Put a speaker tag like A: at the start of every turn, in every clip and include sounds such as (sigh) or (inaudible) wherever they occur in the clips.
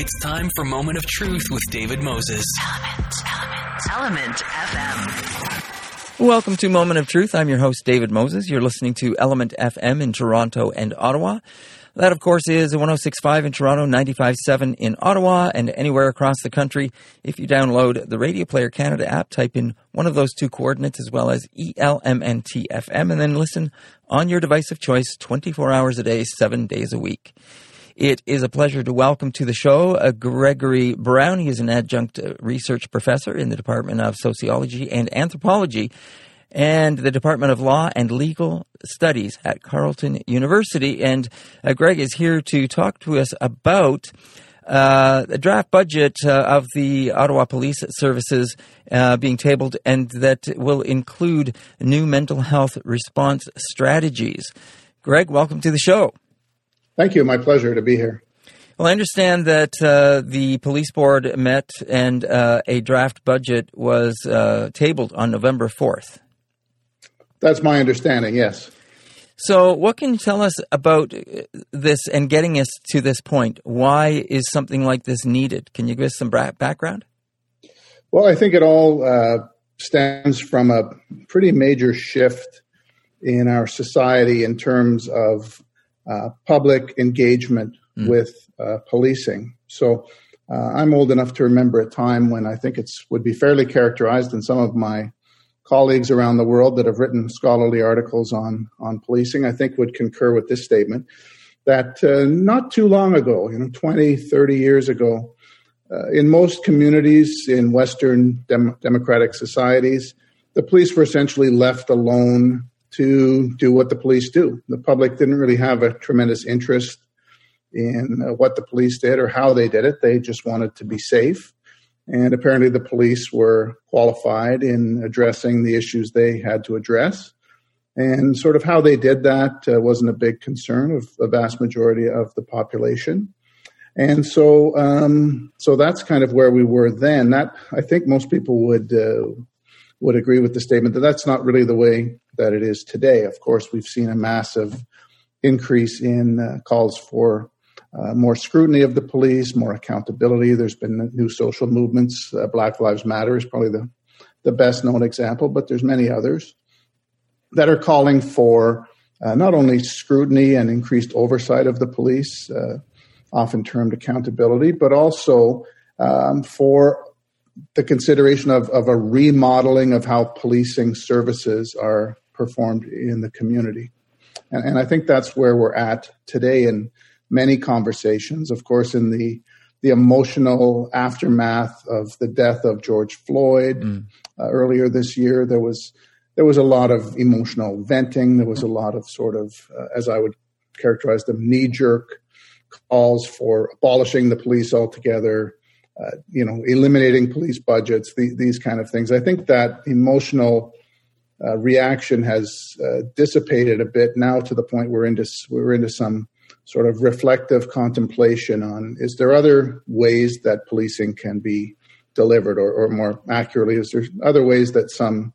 A: It's time for Moment of Truth with David Moses.
B: Element, Element, Element FM.
C: Welcome to Moment of Truth. I'm your host, David Moses. You're listening to Element FM in Toronto and Ottawa. That, of course, is 1065 in Toronto, 957 in Ottawa, and anywhere across the country. If you download the Radio Player Canada app, type in one of those two coordinates as well as ELMNTFM, and then listen on your device of choice 24 hours a day, seven days a week. It is a pleasure to welcome to the show uh, Gregory Brown. He is an adjunct uh, research professor in the Department of Sociology and Anthropology and the Department of Law and Legal Studies at Carleton University. And uh, Greg is here to talk to us about uh, the draft budget uh, of the Ottawa Police Services uh, being tabled, and that will include new mental health response strategies. Greg, welcome to the show.
D: Thank you. My pleasure to be here.
C: Well, I understand that uh, the police board met and uh, a draft budget was uh, tabled on November 4th.
D: That's my understanding, yes.
C: So, what can you tell us about uh, this and getting us to this point? Why is something like this needed? Can you give us some background?
D: Well, I think it all uh, stems from a pretty major shift in our society in terms of uh, public engagement mm. with uh, policing. So uh, I'm old enough to remember a time when I think it would be fairly characterized, and some of my colleagues around the world that have written scholarly articles on on policing, I think, would concur with this statement that uh, not too long ago, you know, 20, 30 years ago, uh, in most communities in Western dem- democratic societies, the police were essentially left alone to do what the police do. The public didn't really have a tremendous interest in uh, what the police did or how they did it. They just wanted to be safe. And apparently, the police were qualified in addressing the issues they had to address. And sort of how they did that uh, wasn't a big concern of a vast majority of the population. And so, um, so that's kind of where we were then. That I think most people would uh, would agree with the statement that that's not really the way that it is today. Of course, we've seen a massive increase in uh, calls for uh, more scrutiny of the police, more accountability. There's been new social movements. Uh, Black Lives Matter is probably the, the best known example, but there's many others that are calling for uh, not only scrutiny and increased oversight of the police, uh, often termed accountability, but also um, for the consideration of, of a remodeling of how policing services are performed in the community. And, and I think that's where we're at today in many conversations. Of course, in the the emotional aftermath of the death of George Floyd mm. uh, earlier this year, there was there was a lot of emotional venting. There was a lot of sort of, uh, as I would characterize them, knee jerk calls for abolishing the police altogether. Uh, you know, eliminating police budgets, the, these kind of things. I think that emotional uh, reaction has uh, dissipated a bit now to the point we're into we're into some sort of reflective contemplation on is there other ways that policing can be delivered or, or more accurately is there other ways that some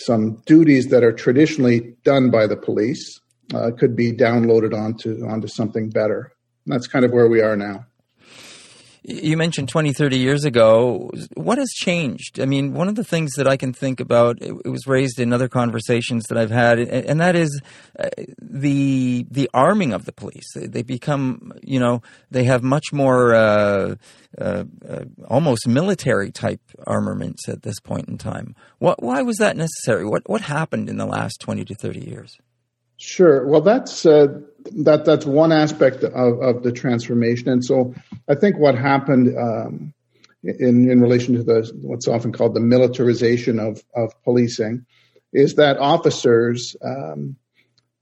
D: some duties that are traditionally done by the police uh, could be downloaded onto onto something better? And that's kind of where we are now
C: you mentioned 20, 30 years ago. What has changed? I mean, one of the things that I can think about, it, was raised in other conversations that I've had, and that is uh, the the arming of the police. They become, you know, they have much more uh, uh, uh, almost military type armaments at this point in time. What, why was that necessary? What what happened in the last 20 to 30 years?
D: Sure. Well, that's uh, that that's one aspect of, of the transformation, and so I think what happened um, in in relation to the what's often called the militarization of of policing is that officers um,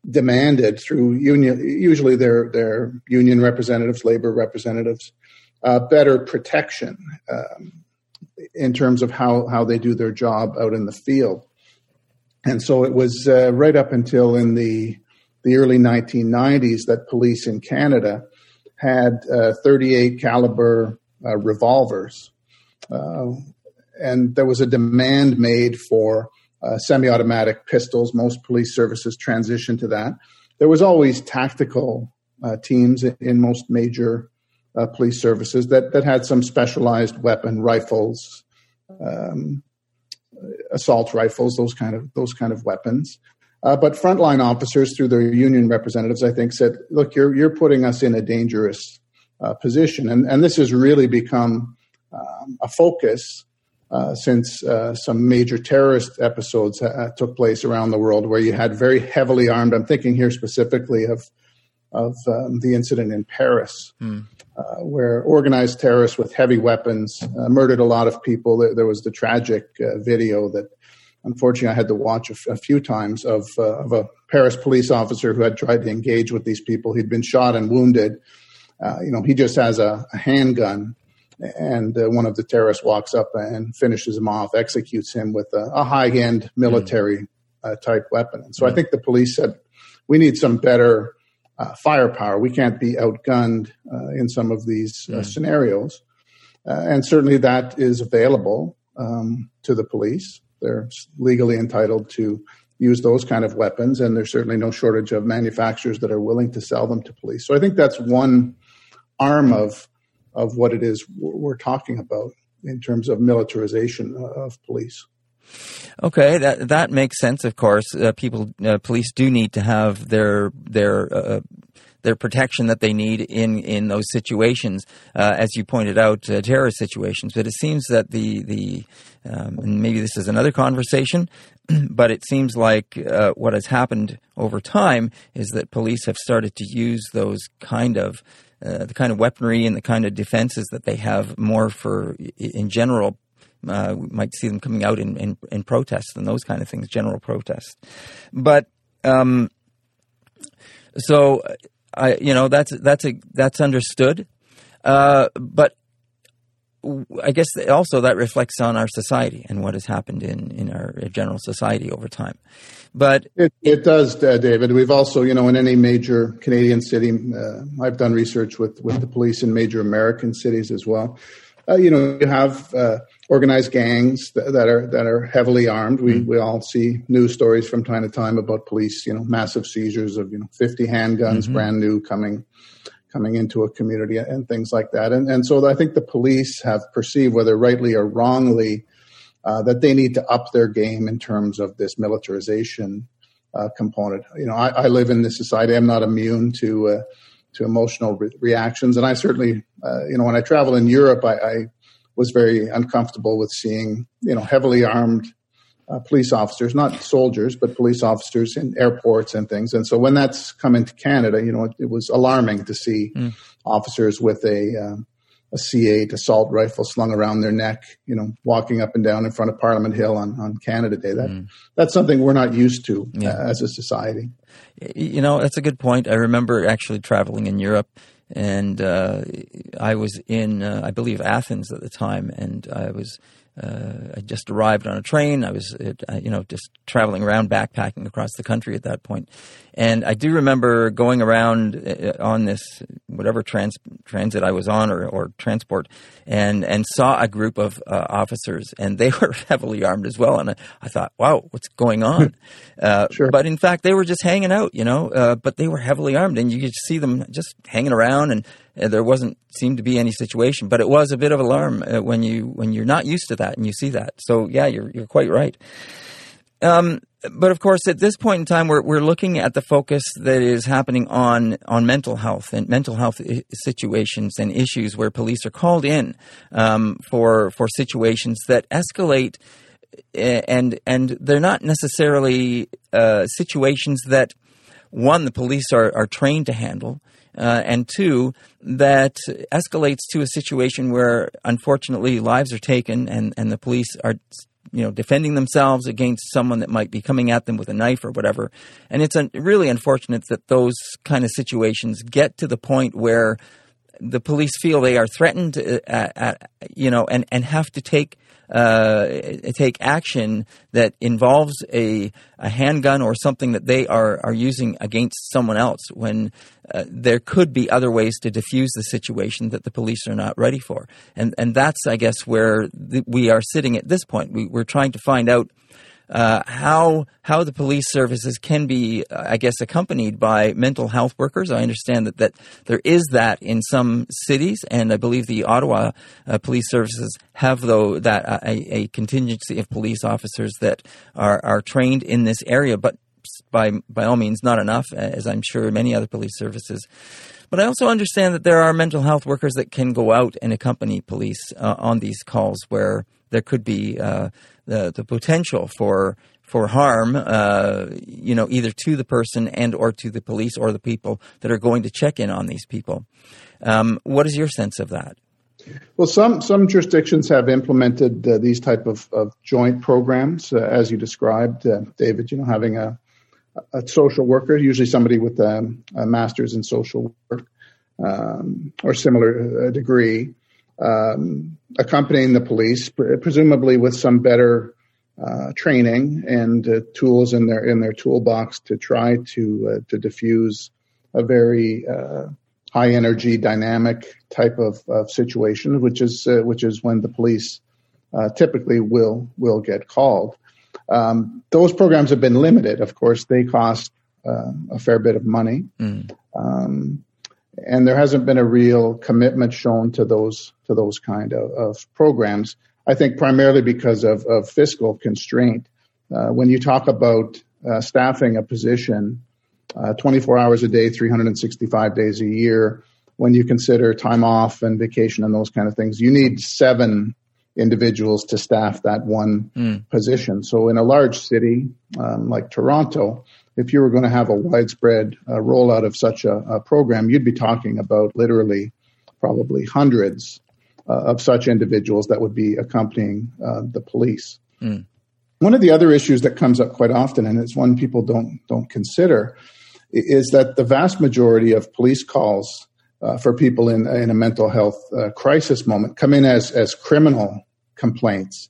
D: demanded through union, usually their their union representatives, labor representatives, uh, better protection um, in terms of how how they do their job out in the field. And so it was uh, right up until in the the early 1990s that police in Canada had uh, 38 caliber uh, revolvers, uh, and there was a demand made for uh, semi-automatic pistols. Most police services transitioned to that. There was always tactical uh, teams in most major police services that that had some specialized weapon rifles, um, assault rifles, those kind of those kind of weapons. Uh, but frontline officers, through their union representatives, I think said, "Look, you're you're putting us in a dangerous uh, position," and and this has really become um, a focus uh, since uh, some major terrorist episodes uh, took place around the world, where you had very heavily armed. I'm thinking here specifically of of um, the incident in Paris, mm. where organized terrorists with heavy weapons murdered a lot of people. There, there was the tragic video that unfortunately I had to watch a, f- a few times of, uh, of a Paris police officer who had tried to engage with these people. He'd been shot and wounded. Uh, you know, he just has a, a handgun, and uh, one of the terrorists walks up and finishes him off, executes him with a, a high-end military mm. type weapon. And so mm. I think the police said, we need some better uh, firepower. We can't be outgunned uh, in some of these mm. scenarios. and certainly that is available um, to the police. They're legally entitled to use those kind of weapons, and there's certainly no shortage of manufacturers that are willing to sell them to police. So I think that's one arm of of what it is we're talking about in terms of militarization of police.
C: Okay, that that makes sense. Of course, uh, people, uh, police do need to have their their uh, their protection that they need in in those situations, uh, as you pointed out, uh, terrorist situations. But it seems that the the um, and maybe this is another conversation, (clears throat) but it seems like uh, what has happened over time is that police have started to use those kind of uh, the kind of weaponry and the kind of defenses that they have more for in general uh, we might see them coming out in, in, in protests and those kind of things, general protests. But um, so I, you know, that's that's a, that's understood. Uh, but I guess also that reflects on our society and what has happened in, in our general society over time. But
D: it, it does, uh, David. We've also, you know, in any major Canadian city, uh, I've done research with, with the police in major American cities as well. Uh, you know, you have uh, organized gangs that, that, are that are heavily armed. We mm-hmm. we all see news stories from time to time about police, you know, massive seizures of you know 50 handguns, mm-hmm. brand new, coming coming into a community and things like that. And and so I think the police have perceived, whether rightly or wrongly, uh, that they need to up their game in terms of this militarization uh, component. You know, I, I, live in this society. I'm not immune to uh, to emotional re- reactions, and I certainly, uh, you know, when I travel in Europe, I, I was very uncomfortable with seeing, you know, heavily armed uh, police officers, not soldiers, but police officers in airports and things. And so when that's come into Canada, you know, it, it was alarming to see mm. officers with a um, a C8 assault rifle slung around their neck, you know, walking up and down in front of Parliament Hill on, on Canada Day. That mm. that's something we're not used to yeah. uh, as a society.
C: You know, that's a good point. I remember actually traveling in Europe and uh, I was in, uh, I believe, Athens at the time, and I was uh, I just arrived on a train. I was, uh, you know, just traveling around backpacking across the country at that point. And I do remember going around uh, on this whatever trans, transit I was on or, or transport, and and saw a group of uh, officers, and they (laughs) were heavily armed as well. And I, I thought, wow, what's going on? (laughs) Uh, sure. But in fact, they were just hanging out, you know. Uh, but they were heavily armed, and you could see them just hanging around and there wasn't seemed to be any situation, but it was a bit of alarm uh, when you when you're not used to that and you see that. So yeah, you're you're quite right. Um, but of course, at this point in time, we're we're looking at the focus that is happening on on mental health and mental health situations and issues where police are called in um, for for situations that escalate, and and they're not necessarily uh, situations that one the police are are trained to handle uh, and two, that escalates to a situation where unfortunately lives are taken and, and the police are you know defending themselves against someone that might be coming at them with a knife or whatever. And it's un- really unfortunate that those kind of situations get to the point where the police feel they are threatened uh, at, at, you know and, and have to take uh, take action that involves a, a handgun or something that they are, are using against someone else when uh, there could be other ways to diffuse the situation that the police are not ready for. And, and that's, I guess, where the, we are sitting at this point. We, we're trying to find out uh, how how the police services can be, uh, I guess, accompanied by mental health workers. I understand that, that there is that in some cities, and I believe the Ottawa uh, police services have though that uh, a, a, contingency of police officers that are are trained in this area, but by by all means not enough, as I'm sure many other police services. But I also understand that there are mental health workers that can go out and accompany police uh, on these calls where there could be uh, the the potential for for harm, uh, you know, either to the person and or to the police or the people that are going to check in on these people. Um, what is your sense of that?
D: Well, some some jurisdictions have implemented uh, these type of, of joint programs, uh, as you described, uh, David. You know, having a a social worker, usually somebody with a, a master's in social work um, or similar uh, degree, um, accompanying the police, presumably with some better uh, training and uh, tools in their in their toolbox to try to uh, to diffuse a very uh, high energy, dynamic type of, of situation, which is uh, which is when the police typically will will get called. Um, those programs have been limited. Of course, they cost a fair bit of money. Mm. Um, and there hasn't been a real commitment shown to those to those kind of, of programs. I think primarily because of, of fiscal constraint. Uh, when you talk about uh, staffing a position uh, 24 hours a day, 365 days a year, when you consider time off and vacation and those kind of things, you need seven individuals to staff that one mm. position. So in a large city um, like Toronto, if you were going to have a widespread uh, rollout of such a, a, program, you'd be talking about literally probably hundreds uh, of such individuals that would be accompanying uh, the police. Mm. One of the other issues that comes up quite often, and it's one people don't don't consider, is that the vast majority of police calls uh, for people in in a mental health uh, crisis moment come in as as criminal complaints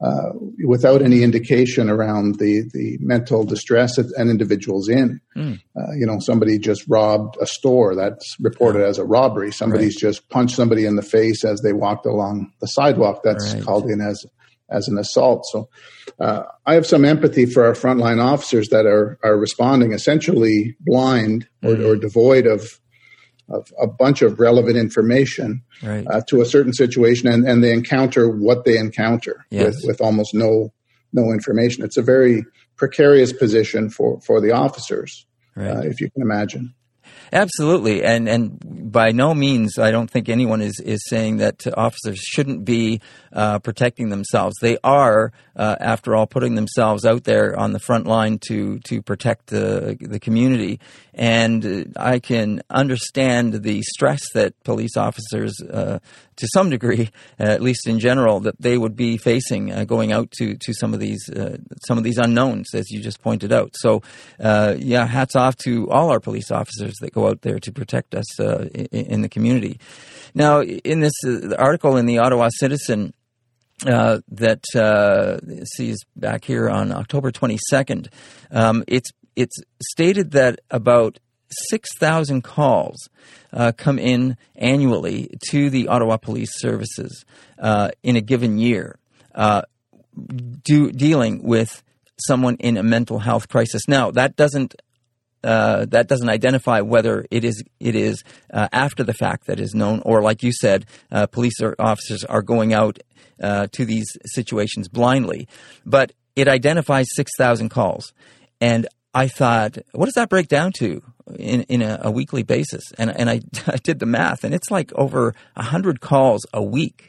D: uh, without any indication around the, the mental distress that an individual's in. Mm. Uh, you know, somebody just robbed a store that's reported as a robbery. Somebody's right. just punched somebody in the face as they walked along the sidewalk. That's right. called in as as an assault. So, uh, I have some empathy for our frontline officers that are are responding essentially blind or, mm. or devoid of of a bunch of relevant information right. uh, to a certain situation, and, and they encounter what they encounter yes. with, with almost no no information. It's a very precarious position for for the officers, right. uh, if you can imagine.
C: Absolutely, and and by no means, I don't think anyone is is saying that officers shouldn't be uh, protecting themselves. They are, uh, after all, putting themselves out there on the front line to to protect the the community. And I can understand the stress that police officers, uh, to some degree, (laughs) at least in general, that they would be facing uh, going out to to some of these uh, some of these unknowns, as you just pointed out. So, uh, yeah, hats off to all our police officers that go out there to protect us in, in, the community. Now, in this article in the Ottawa Citizen, uh, that uh, sees back here on October 22nd. Um, it's it's stated that about 6,000 calls uh, come in annually to the Ottawa Police Services uh, in a given year, uh, do, dealing with someone in a mental health crisis. Now, that doesn't uh, that doesn't identify whether it is it is uh, after the fact that is known, or like you said, uh, police officers are going out uh, to these situations blindly. But it identifies six thousand calls, and I thought, what does that break down to in in a, a weekly basis? And and I, (laughs) I did the math, and it's like over hundred calls a week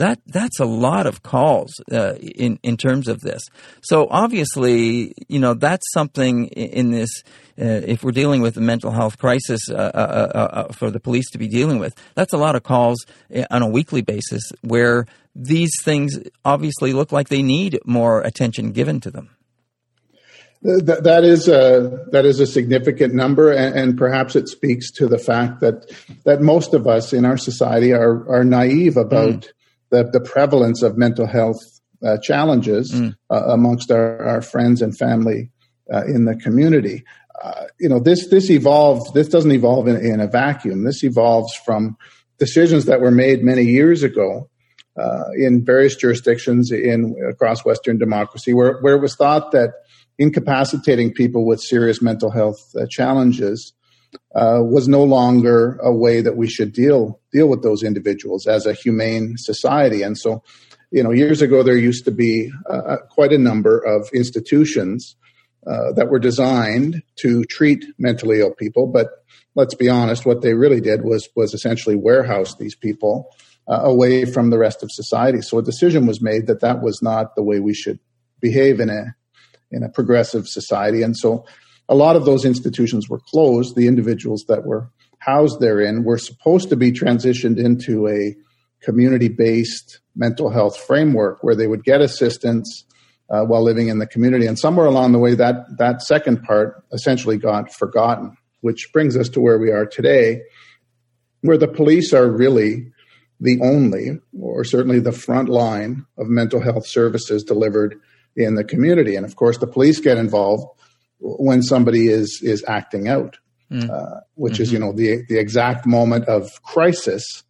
C: that that's a lot of calls uh, in in terms of this. So obviously, you know, that's something in this. Uh, if we're dealing with a mental health crisis uh, uh, uh, uh for the police to be dealing with, that's a lot of calls on a weekly basis where these things obviously look like they need more attention given to them.
D: That, that is a that is a significant number, and, and, perhaps it speaks to the fact that that most of us in our society are are naive about mm the, the prevalence of mental health uh, challenges mm. uh, amongst our, our, friends and family uh, in the community. Uh, you know, this this evolved. This doesn't evolve in, in, a vacuum. This evolves from decisions that were made many years ago uh, in various jurisdictions in across Western democracy, where where it was thought that incapacitating people with serious mental health uh, challenges uh, was no longer a way that we should deal deal with those individuals as a humane society. And so, you know, years ago there used to be uh, quite a number of institutions uh, that were designed to treat mentally ill people, but let's be honest, what they really did was was essentially warehouse these people uh, away from the rest of society. So a decision was made that that was not the way we should behave in a in a progressive society, and so a lot of those institutions were closed. The individuals that were housed therein were supposed to be transitioned into a community based mental health framework where they would get assistance uh, while living in the community. And somewhere along the way, that, that second part essentially got forgotten, which brings us to where we are today, where the police are really the only, or certainly the front line of mental health services delivered in the community. And of course, the police get involved when somebody is is acting out, mm. uh, which mm-hmm. is you know the the exact moment of crisis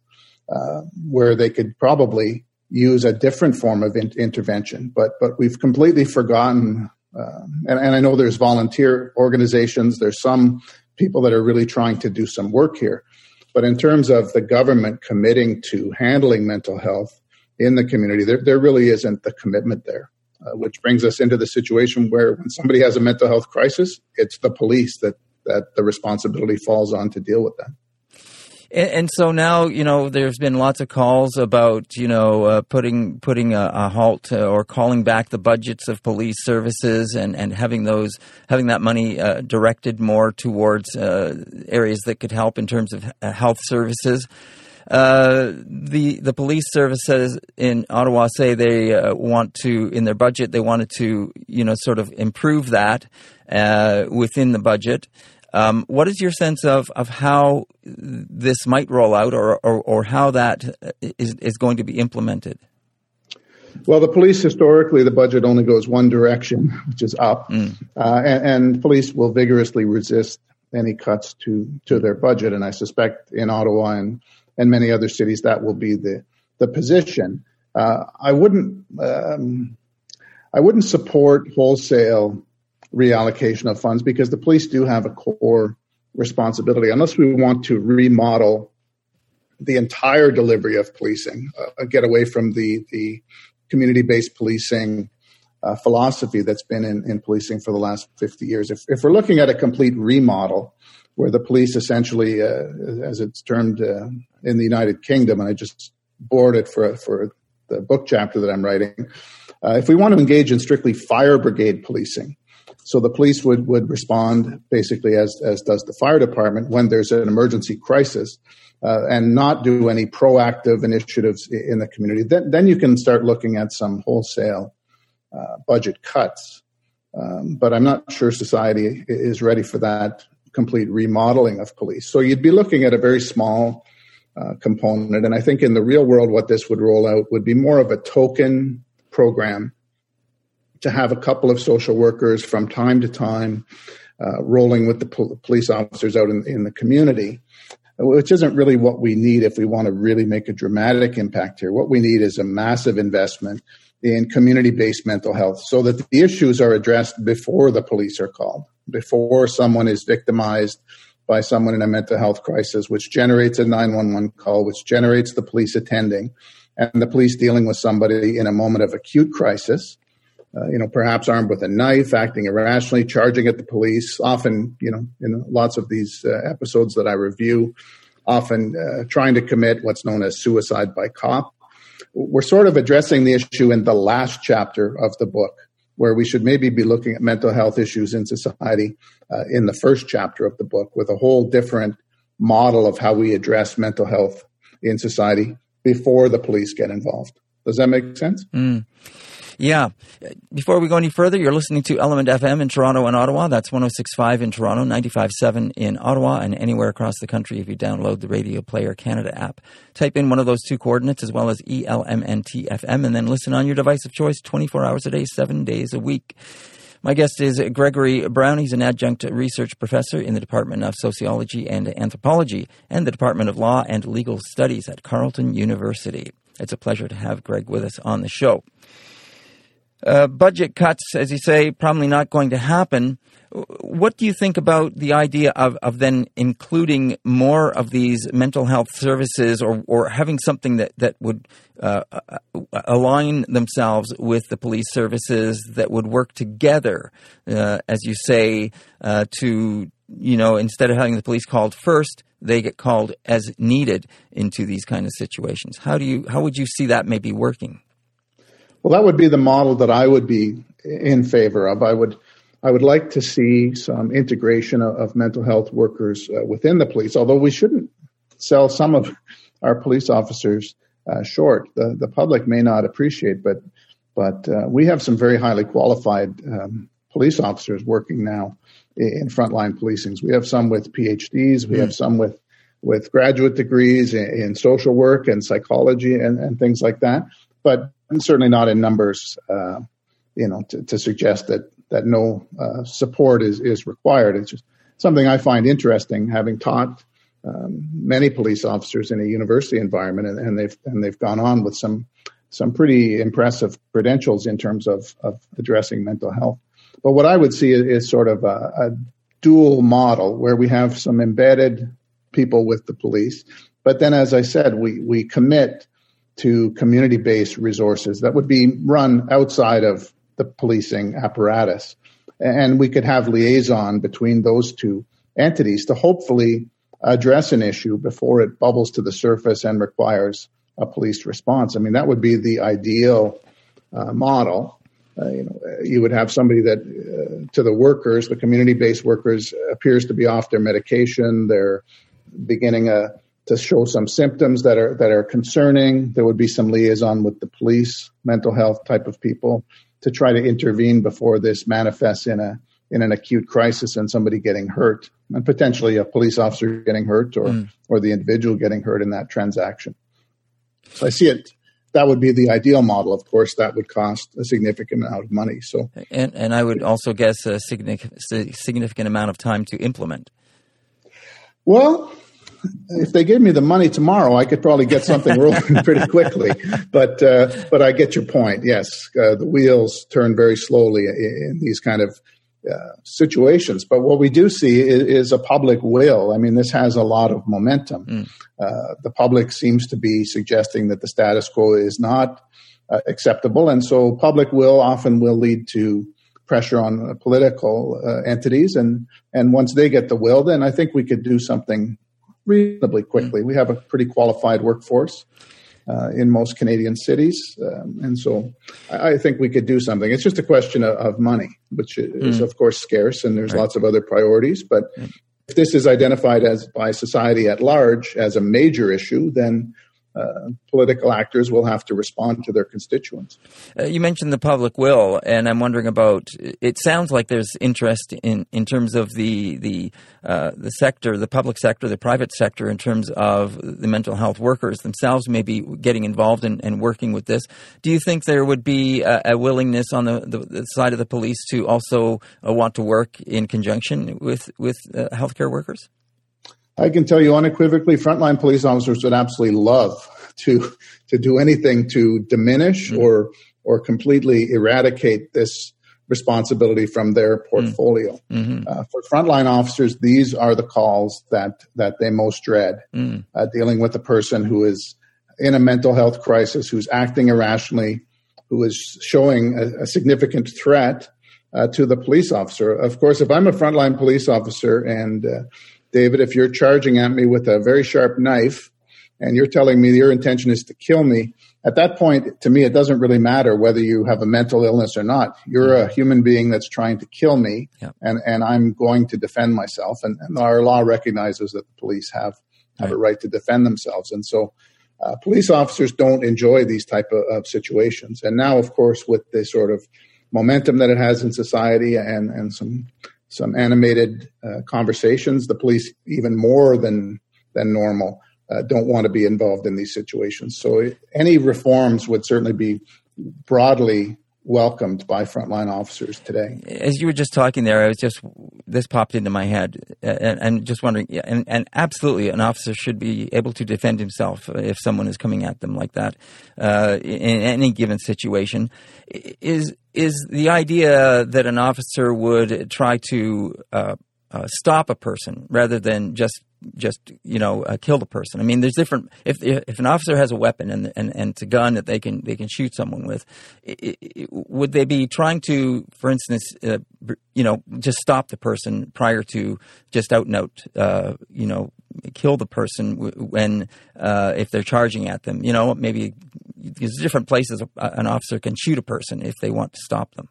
D: uh, where they could probably use a different form of in- intervention. But but we've completely forgotten. Uh, and, and I know there's volunteer organizations. There's some people that are really trying to do some work here. But in terms of the government committing to handling mental health in the community, there, there really isn't the commitment there uh, which brings us into the situation where when somebody has a mental health crisis, it's the police that, that the responsibility falls on to deal with them.
C: And, so now, you know, there's been lots of calls about, you know, uh, putting putting a, a halt uh, or calling back the budgets of police services and, and having those having that money uh, directed more towards uh, areas that could help in terms of uh, health services. Uh, the the police services in Ottawa say they uh, want to in their budget they wanted to you know sort of improve that uh, within the budget. Um, what is your sense of, of how this might roll out or, or, or how that is, is going to be implemented?
D: Well, the police historically, the budget only goes one direction, which is up, mm. uh, and, and, police will vigorously resist any cuts to to their budget. And I suspect in Ottawa and and many other cities, that will be the the position. Uh, I wouldn't um, I wouldn't support wholesale reallocation of funds because the police do have a core responsibility. Unless we want to remodel the entire delivery of policing, uh, get away from the the community based policing uh, philosophy that's been in, in policing for the last 50 years. If, if we're looking at a complete remodel, where the police essentially, uh, as it's termed uh, in the United Kingdom, and I just bored it for for the book chapter that I'm writing. Uh, if we want to engage in strictly fire brigade policing, so the police would would respond basically as as does the fire department when there's an emergency crisis, uh, and not do any proactive initiatives in the community. Then then you can start looking at some wholesale uh, budget cuts. Um, but I'm not sure society is ready for that complete remodeling of police. So you'd be looking at a very small uh, component. And I think in the real world, what this would roll out would be more of a token program to have a couple of social workers from time to time uh, rolling with the pol- police officers out in, in the community, which isn't really what we need if we want to really make a dramatic impact here. What we need is a massive investment in community based mental health so that the issues are addressed before the police are called before someone is victimized by someone in a mental health crisis, which generates a 911 call, which generates the police attending, and the police dealing with somebody in a moment of acute crisis. Uh, you know, perhaps armed with a knife, acting irrationally, charging at the police. Often, you know, in lots of these uh, episodes that I review, often uh, trying to commit what's known as suicide by cop. We're sort of addressing the issue in the last chapter of the book where we should maybe be looking at mental health issues in society uh, in the first chapter of the book with a whole different model of how we address mental health in society before the police get involved. Does that make sense?
C: Mm. Yeah. Before we go any further, you're listening to Element FM in Toronto and Ottawa. That's 106.5 in Toronto, 95.7 in Ottawa, and anywhere across the country if you download the Radio Player Canada app. Type in one of those two coordinates as well as ELMNTFM and then listen on your device of choice 24 hours a day, seven days a week. My guest is Gregory Brown. He's an adjunct research professor in the Department of Sociology and Anthropology and the Department of Law and Legal Studies at Carleton University. it's a pleasure to have Greg with us on the show. Uh, budget cuts, as you say, probably not going to happen. What do you think about the idea of, of then including more of these mental health services or, or having something that, that would uh, uh align themselves with the police services that would work together, uh, as you say, uh, to, you know, instead of having the police called first, they get called as needed into these kind of situations. How do you, how would you see that maybe working?
D: Well, that would be the model that I would be in favor of. I would I would like to see some integration of, of mental health workers uh, within the police, although we shouldn't sell some of our police officers uh, short. The, the public may not appreciate, but but uh, we have some very highly qualified um, police officers working now in, frontline policings. We have some with PhDs. We mm. have some with with graduate degrees in, in social work and psychology and, and, things like that. But certainly not in numbers, uh, you know, to, to, suggest that that no uh, support is is required. It's just something I find interesting, having taught um, many police officers in a university environment, and, and, they've and they've gone on with some some pretty impressive credentials in terms of of addressing mental health. But what I would see is, is sort of a, a dual model where we have some embedded people with the police, but then, as I said, we we commit to community based resources that would be run outside of the policing apparatus. And we could have liaison between those two entities to hopefully address an issue before it bubbles to the surface and requires a police response. I mean, that would be the ideal uh, model. Uh, you know, you would have somebody that, uh, to the workers, the community-based workers, appears to be off their medication. They're beginning a, to show some symptoms that are that are concerning. There would be some liaison with the police, mental health type of people to try to intervene before this manifests in a in an acute crisis and somebody getting hurt and potentially a police officer getting hurt or mm. or the individual getting hurt in that transaction. So I see it that would be the ideal model. Of course, that would cost a significant amount of money. So,
C: and and I would also guess a significant significant amount of time to implement.
D: Well, if they gave me the money tomorrow, I could probably get something (laughs) rolling pretty quickly. But uh, but I get your point. Yes, uh, the wheels turn very slowly in, these kind of uh, situations. But what we do see is, is, a public will. I mean, this has a lot of momentum. Mm. Uh, the public seems to be suggesting that the status quo is not uh, acceptable, and so public will often will lead to pressure on political uh, entities and and once they get the will then i think we could do something reasonably quickly. We have a pretty qualified workforce uh, in most Canadian cities, um, and so I, I, think we could do something. It's just a question of, of money, which is mm. of course scarce, and there's right. lots of other priorities. But mm. if this is identified as by society at large as a major issue, then uh, political actors will have to respond to their constituents.
C: Uh, you mentioned the public will, and I'm wondering about. It sounds like there's interest in, in terms of the the uh, the sector, the public sector, the private sector, in terms of the mental health workers themselves, maybe getting involved and, and working with this. Do you think there would be a, a willingness on the, the, the, side of the police to also uh, want to work in conjunction with with uh, healthcare workers?
D: I can tell you unequivocally, frontline police officers would absolutely love to to do anything to diminish mm-hmm. or or completely eradicate this responsibility from their mm. portfolio. Mm-hmm. Uh, for frontline officers, these are the calls that that they most dread. Mm. Uh, dealing with a person who is in a mental health crisis, who's acting irrationally, who is showing a, a significant threat uh, to the police officer. Of course, if I'm a frontline police officer and uh, David, if you're charging at me with a very sharp knife and you're telling me your intention is to kill me, at that point, to me, it doesn't really matter whether you have a mental illness or not. You're a human being that's trying to kill me, and, and I'm going to defend myself. And, and, our law recognizes that the police have, have right. a right to defend themselves. And so uh, police officers don't enjoy these type of, of, situations. And now, of course, with the sort of momentum that it has in society and, and some some animated uh, conversations. The police, even more than than normal, uh, don't want to be involved in these situations. So any reforms would certainly be broadly welcomed by frontline officers today.
C: As you were just talking there, I was just this popped into my head, and, and just wondering. And, and, absolutely, an officer should be able to defend himself if someone is coming at them like that uh, in any given situation. Is is the idea that an officer would try to uh, uh, stop a person rather than just just you know uh, kill the person. I mean, there's different. If if an officer has a weapon and and, and it's a gun that they can they can shoot someone with, it, it, would they be trying to, for instance, uh, you know, just stop the person prior to just out and out, uh, you know, kill the person when uh, if they're charging at them? You know, maybe there's different places an officer can shoot a person if they want to stop them.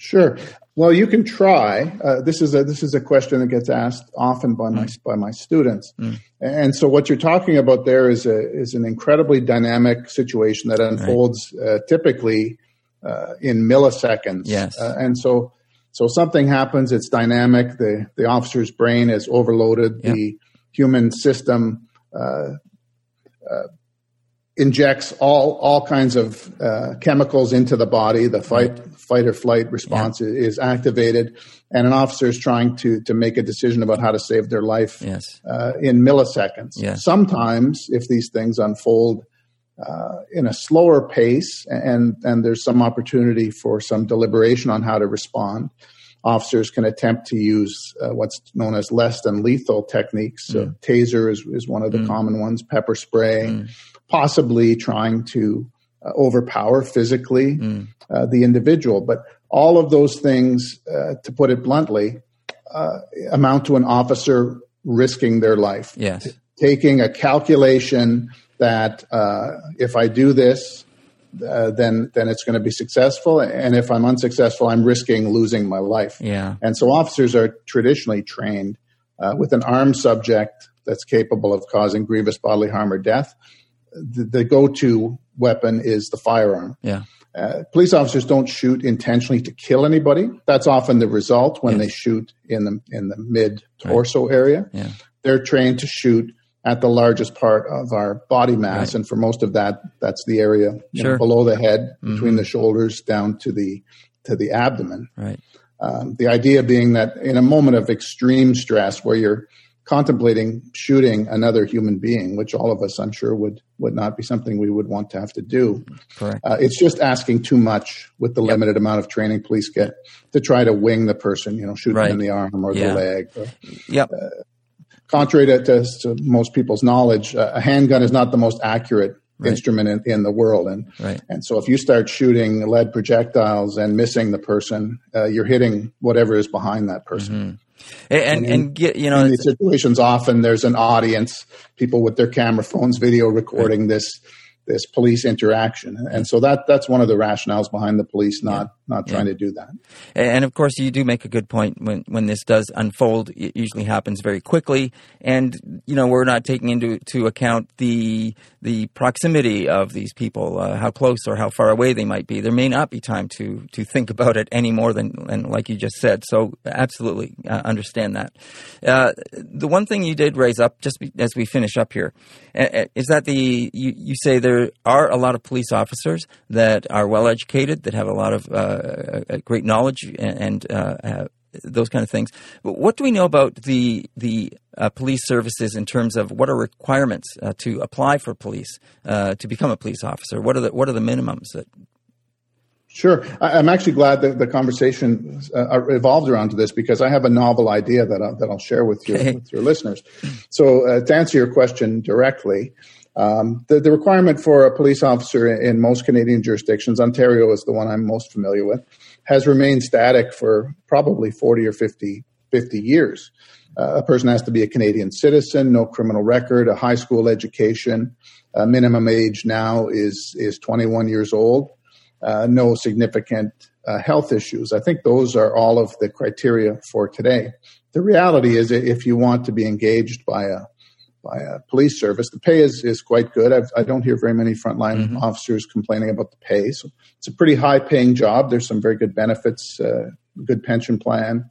D: Sure. Well, you can try. Uh, this is a this is a question that gets asked often by my mm. by my students, mm. and so what you're talking about there is a is an incredibly dynamic situation that unfolds right. uh, typically uh, in milliseconds.
C: Yes,
D: uh, and so so something happens. It's dynamic. The the officer's brain is overloaded. Yep. The human system uh, uh, injects all all kinds of uh, chemicals into the body. The fight fight or flight response yeah. is activated, and an officer is trying to to make a decision about how to save their life
C: yes.
D: uh, in milliseconds.
C: Yes.
D: Sometimes, if these things unfold uh, in a slower pace, and and there's some opportunity for some deliberation on how to respond. Officers can attempt to use uh, what's known as less than lethal techniques. So mm. taser is, is one of the mm. common ones, pepper spray, mm possibly trying to uh, overpower physically mm. uh, the individual. But all of those things, uh, to put it bluntly, uh, amount to an officer risking their life.
C: Yes. T-
D: taking a calculation that uh, if I do this, uh, then then it's going to be successful, and if I'm unsuccessful, I'm risking losing my life.
C: Yeah.
D: And so officers are traditionally trained with an armed subject that's capable of causing grievous bodily harm or death the, the go-to weapon is the firearm.
C: Yeah.
D: Uh, police officers don't shoot intentionally to kill anybody. That's often the result when yes. they shoot in the in the mid torso
C: right.
D: area.
C: Yeah.
D: They're trained to shoot at the largest part of our body mass, right. and for most of that, that's the area
C: sure.
D: know, below the head, mm-hmm. between the shoulders, down to the to the abdomen.
C: Right.
D: Um, the idea being that in a moment of extreme stress, where you're contemplating shooting another human being, which all of us, I'm sure, would would not be something we would want to have to do.
C: Correct.
D: Uh, it's just asking too much with the yep. limited amount of training police get to try to wing the person, you know, shoot right. them in the arm or
C: yeah.
D: the leg. Or,
C: yep.
D: Uh, contrary to, to, to, most people's knowledge, uh, a handgun is not the most accurate right. instrument in, in, the world. And,
C: right.
D: and so if you start shooting lead projectiles and missing the person, uh, you're hitting whatever is behind that person.
C: And, and, and get, you know,
D: in these situations, often there's an audience, people with their camera phones, video recording right. this this police interaction. And so that that's one of the rationales behind the police not. Not trying yeah. to do that.
C: And of course, you do make a good point when when this does unfold. It usually happens very quickly, and you know we're not taking into to account the the proximity of these people, uh, how close or how far away they might be. There may not be time to to think about it any more than and like you just said. So absolutely uh, understand that. Uh, the one thing you did raise up just as we finish up here is that the you, you say there there are a lot of police officers that are well educated, that have a lot of uh, great knowledge and, and uh, those kind of things. But what do we know about the the uh, police services in terms of what are requirements uh, to apply for police uh, to become a police officer? What are the what are the minimums that?
D: Sure, I'm actually glad that the conversation uh, evolved around to this because I have a novel idea that I'll, that I'll share with you okay. with your listeners. So, uh, to answer your question directly, um, the, the, requirement for a police officer in most Canadian jurisdictions, Ontario is the one I'm most familiar with, has remained static for probably 40 or 50, 50 years. Uh, a person has to be a Canadian citizen, no criminal record, a high school education. Uh, minimum age now is is 21 years old. Uh, no significant uh, health issues. I think those are all of the criteria for today. The reality is, if you want to be engaged by a by a police service. The pay is, is quite good. I've, I do not hear very many frontline mm-hmm. officers complaining about the pay. So it's a pretty high paying job. There's some very good benefits, uh, good pension plan,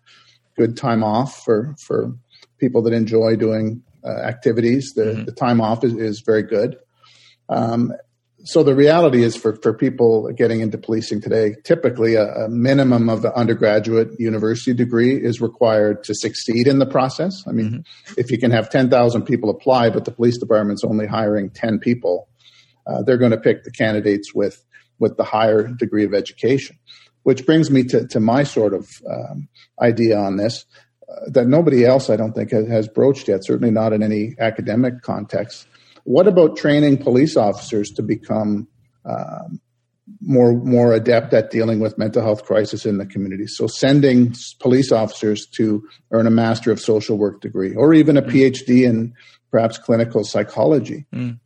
D: good time off for, for people that enjoy doing uh, activities. The, mm-hmm. the time off is, is very good. Um, so the reality is for, for people getting into policing today, typically a, a minimum of the undergraduate university degree is required to succeed in the process. I mean, mm-hmm. if you can have 10,000 people apply, but the police department's only hiring 10 people, uh, they're going to pick the candidates with, with the higher degree of education. Which brings me to, to my sort of um, idea on this uh, that nobody else, I don't think, has, has broached yet, certainly not in any academic context what about training police officers to become um, more more adept at dealing with mental health crisis in the community? So sending police officers to earn a Master of Social Work degree or even a mm. PhD in perhaps clinical psychology. Mm.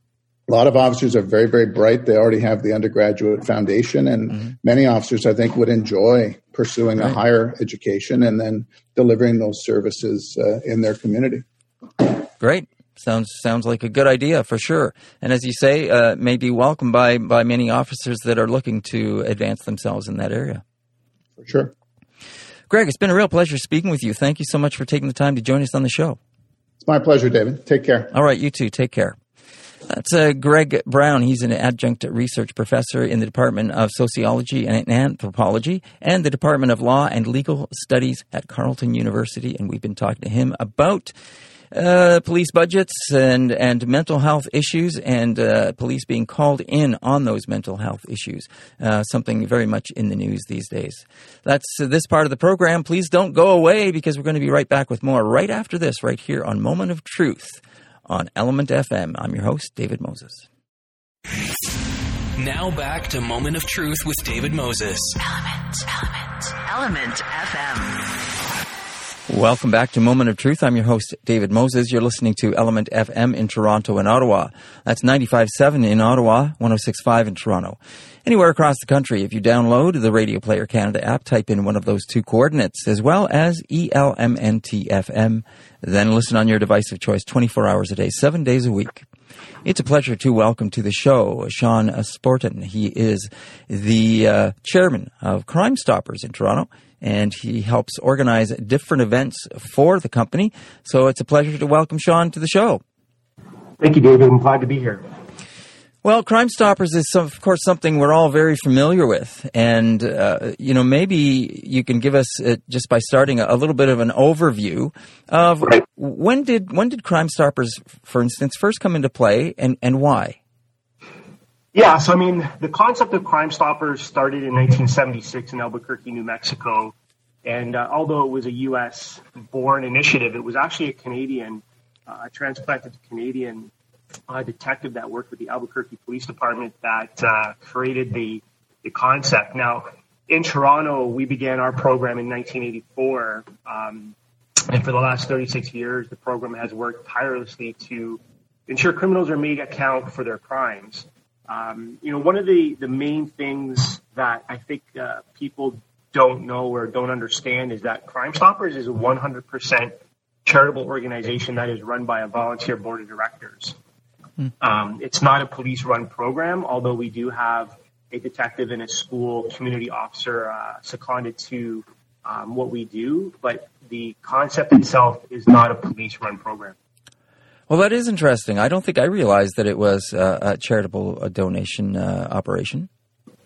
D: A lot of officers are very, very bright. They already have the undergraduate foundation, and mm-hmm. many officers, I think, would enjoy pursuing right. a higher education and then delivering those services uh, in their community.
C: Great. Sounds sounds like a good idea for sure. And as you say, uh, may be welcomed by by many officers that are looking to advance themselves in that area.
D: For sure.
C: Greg, it's been a real pleasure speaking with you. Thank you so much for taking the time to join us on the show.
D: It's my pleasure, David. Take care.
C: All right, you too. Take care. That's uh, Greg Brown. He's an adjunct research professor in the Department of Sociology and Anthropology and the Department of Law and Legal Studies at Carleton University. And we've been talking to him about uh, police budgets and, and mental health issues and uh, police being called in on those mental health issues. Uh, something very much in the news these days. That's this part of the program. Please don't go away because we're going to be right back with more right after this, right here on Moment of Truth on Element FM. I'm your host, David Moses.
A: Now back to Moment of Truth with David Moses.
B: Element, Element, Element FM.
C: Welcome back to Moment of Truth. I'm your host, David Moses. You're listening to Element FM in Toronto and Ottawa. That's 95.7 in Ottawa, 106.5 in Toronto. Anywhere across the country, if you download the Radio Player Canada app, type in one of those two coordinates, as well as ELMNTFM, then listen on your device of choice 24 hours a day, seven days a week. It's a pleasure to welcome to the show Sean Sporton. He is the uh, chairman of Crime Stoppers in Toronto and he helps organize different events for the company. So it's a pleasure to welcome Sean to the show.
E: Thank you, David. I'm glad to be here.
C: Well, Crime Stoppers is, of course, something we're all very familiar with, and uh, you know maybe you can give us uh, just by starting a, a, little bit of an overview of right. when did when did Crime Stoppers, for instance, first come into play, and and why.
E: Yeah, so I mean, the concept of Crime Stoppers started in 1976 in Albuquerque, New Mexico. And uh, although it was a U.S. born initiative, it was actually a Canadian, uh, a transplanted Canadian uh, detective that worked with the Albuquerque Police Department that uh, created the, the concept. Now, in Toronto, we began our program in 1984. Um, and for the last 36 years, the program has worked tirelessly to ensure criminals are made account for their crimes. Um, you know, one of the, the main things that I think uh, people don't know or don't understand is that Crime Stoppers is a 100% charitable organization that is run by a volunteer board of directors. Mm. Um, it's not a police run program, although we do have a detective and a school community officer uh, seconded to um, what we do, but the concept itself is not a police run program.
C: Well, that is interesting. I don't think I realized that it was uh, a charitable a donation uh, operation.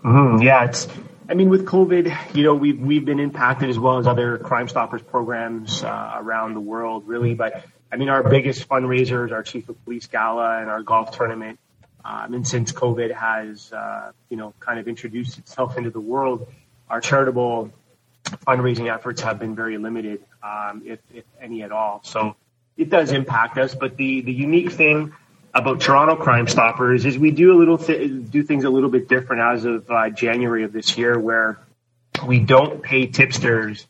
E: Mm-hmm. Yeah, it's. I mean, with COVID, you know, we've we've been impacted as well as other Crime Stoppers programs uh, around the world, really. But I mean, our biggest fundraisers, our Chief of Police Gala and our golf tournament. Um, and since COVID has, uh, you know, kind of introduced itself into the world, our charitable fundraising efforts have been very limited, um, if, if any at all. So it does impact us. But the, the unique thing about Toronto Crime Stoppers is we do a little th- do things a little bit different as of uh, January of this year, where we don't pay tipsters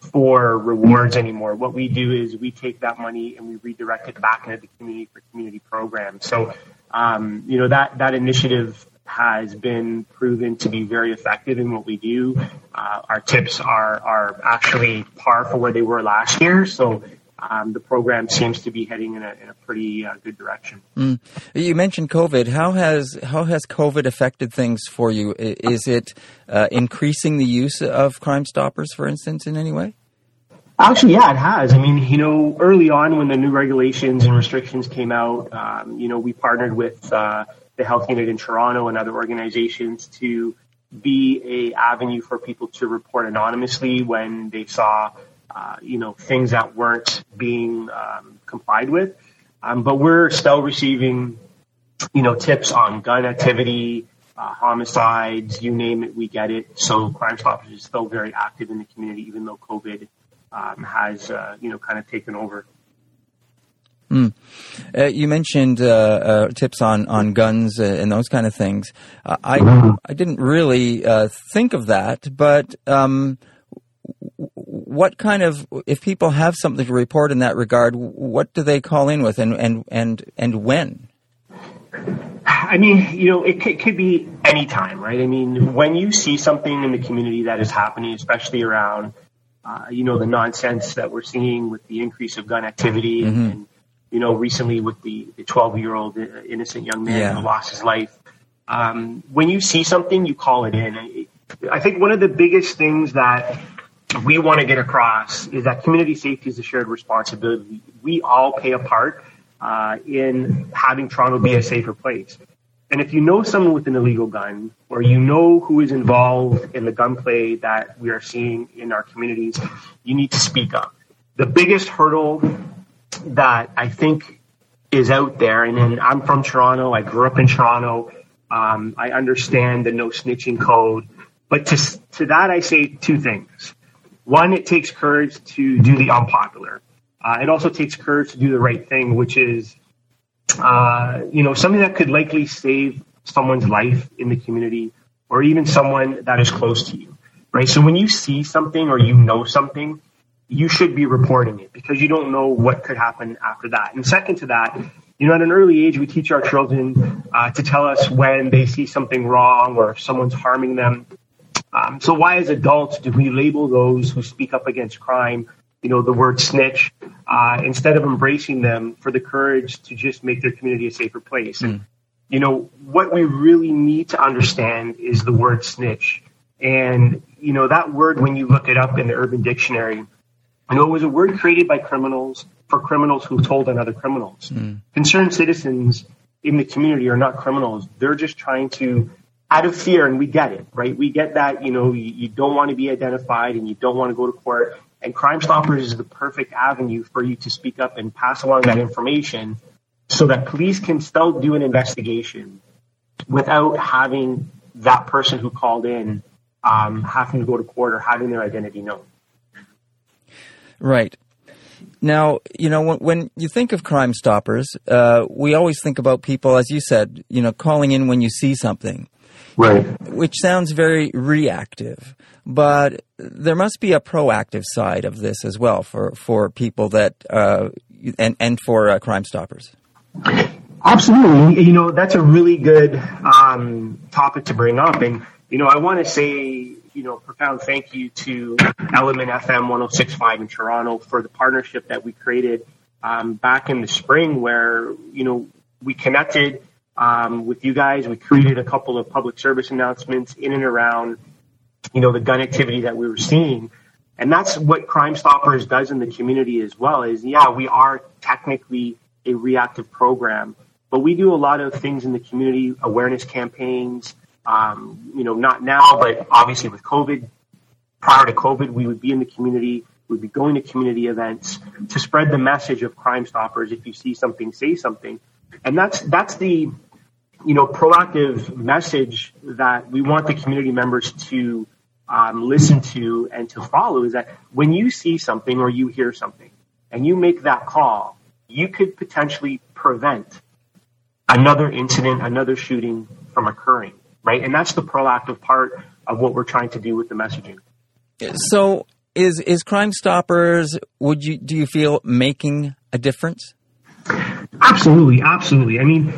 E: for rewards anymore. What we do is we take that money and we redirect it back into the community for community programs. So, um, you know that that initiative has been proven to be very effective in what we do. Uh, our tips are are actually par for where they were last year. So um, the program seems to be heading in a, in a pretty uh, good direction.
C: Mm. You mentioned COVID. How has how has COVID affected things for you? Is it uh, increasing the use of Crime Stoppers, for instance, in any way?
E: Actually, yeah, it has. I mean, you know, early on when the new regulations and restrictions came out, um, you know, we partnered with uh, the Health Unit in Toronto and other organizations to be a avenue for people to report anonymously when they saw, uh, you know, things that weren't being um, complied with. Um, but we're still receiving, you know, tips on gun activity, uh, homicides, you name it, we get it. So Crime Stoppers is still very active in the community, even though COVID um, has uh, you know kind of taken over.
C: Mm. Uh, you mentioned uh, uh, tips on, on guns uh, and those kind of things. Uh, I I didn't really uh, think of that, but um, what kind of if people have something to report in that regard, what do they call in with, and and and and when?
E: I mean, you know, it could, could be any time, right? I mean, when you see something in the community that is happening, especially around uh, you know, the nonsense that we're seeing with the increase of gun activity mm-hmm. and, you know, recently with the 12 year old uh, innocent young man yeah. who lost his life. Um, when you see something, you call it in. I think one of the biggest things that we want to get across is that community safety is a shared responsibility. We all pay a part uh, in having Toronto be a safer place. And if you know someone with an illegal gun, or you know who is involved in the gunplay that we are seeing in our communities, you need to speak up. The biggest hurdle that I think is out there, and, and I'm from Toronto, I grew up in Toronto, um, I understand the no snitching code, but to, to that I say two things. One, it takes courage to do the unpopular. Uh, it also takes courage to do the right thing, which is uh, you know, something that could likely save someone's life in the community or even someone that is close to you, right? So when you see something or you know something, you should be reporting it because you don't know what could happen after that. And second to that, you know, at an early age, we teach our children uh, to tell us when they see something wrong or if someone's harming them. Um, so why, as adults, do we label those who speak up against crime you know, the word snitch, uh, instead of embracing them for the courage to just make their community a safer place. And, hmm. you know, what we really need to understand is the word snitch. And, you know, that word, when you look it up in the Urban Dictionary, you know, it was a word created by criminals for criminals who told on other criminals. Mm. Concerned citizens in the community are not criminals. They're just trying to, out of fear, and we get it, right? We get that, you know, you, you don't want to be identified and you don't want to go to court and Crime Stoppers is the perfect avenue for you to speak up and pass along that information so that police can still do an investigation without having that person who called in um, having to go to court or having their identity known.
C: Right. Now, you know, when, when you think of Crime Stoppers, uh, we always think about people, as you said, you know, calling in when you see something.
E: Right.
C: Which sounds very reactive. But there must be a proactive side of this as well for, for people that, uh, and, and for uh, Crime Stoppers.
E: Absolutely. You know, that's a really good um, topic to bring up. And, you know, I want to say, you know, profound thank you to Element FM 1065 in Toronto for the partnership that we created um, back in the spring where, you know, we connected um, with you guys. We created a couple of public service announcements in and around you know, the gun activity that we were seeing. And that's what Crime Stoppers does in the community as well is, yeah, we are technically a reactive program, but we do a lot of things in the community, awareness campaigns, um, you know, not now, but obviously with COVID, prior to COVID, we would be in the community, we'd be going to community events to spread the message of Crime Stoppers. If you see something, say something. And that's, that's the, you know, proactive message that we want the community members to um, listen to and to follow is that when you see something or you hear something and you make that call, you could potentially prevent another incident, another shooting from occurring, right? And that's the proactive part of what we're trying to do with the messaging.
C: So, is is Crime Stoppers? Would you do you feel making a difference?
E: Absolutely, absolutely. I mean,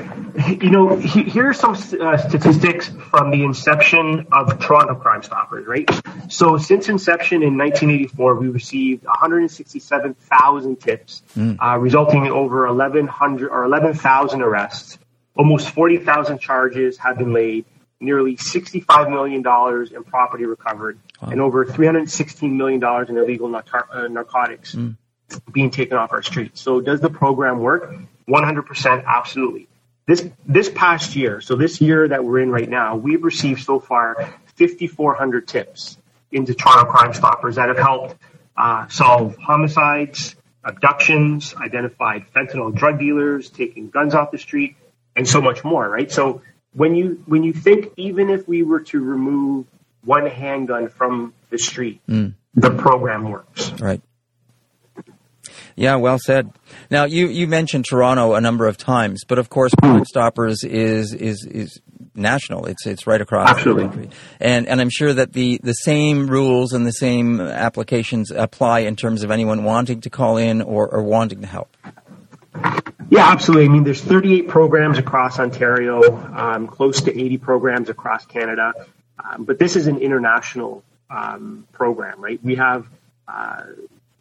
E: you know, here are some uh, statistics from the inception of Toronto Crime Stoppers, right? So since inception in 1984, we received 167,000 tips, mm. uh, resulting in over 1,100 or 11,000 arrests. Almost 40,000 charges have been laid, nearly $65 million in property recovered wow. and over $316 million in illegal nar- uh, narcotics mm. being taken off our streets. So does the program work? 100% absolutely. This, this past year, so this year that we're in right now, we've received so far 5,400 tips into Toronto Crime Stoppers that have helped uh, solve homicides, abductions, identified fentanyl drug dealers, taking guns off the street, and so much more, right? So when you when you think even if we were to remove one handgun from the street, mm. the program works.
C: Right. Yeah, well said. Now you, you mentioned Toronto a number of times, but of course Crime Stoppers is is is national. It's it's right across
E: Absolutely.
C: the country, and and I'm sure that the the same rules and the same applications apply in terms of anyone wanting to call in or, or wanting to help.
E: Yeah, absolutely. I mean, there's 38 programs across Ontario, um, close to 80 programs across Canada, um, but this is an international um, program, right? We have uh,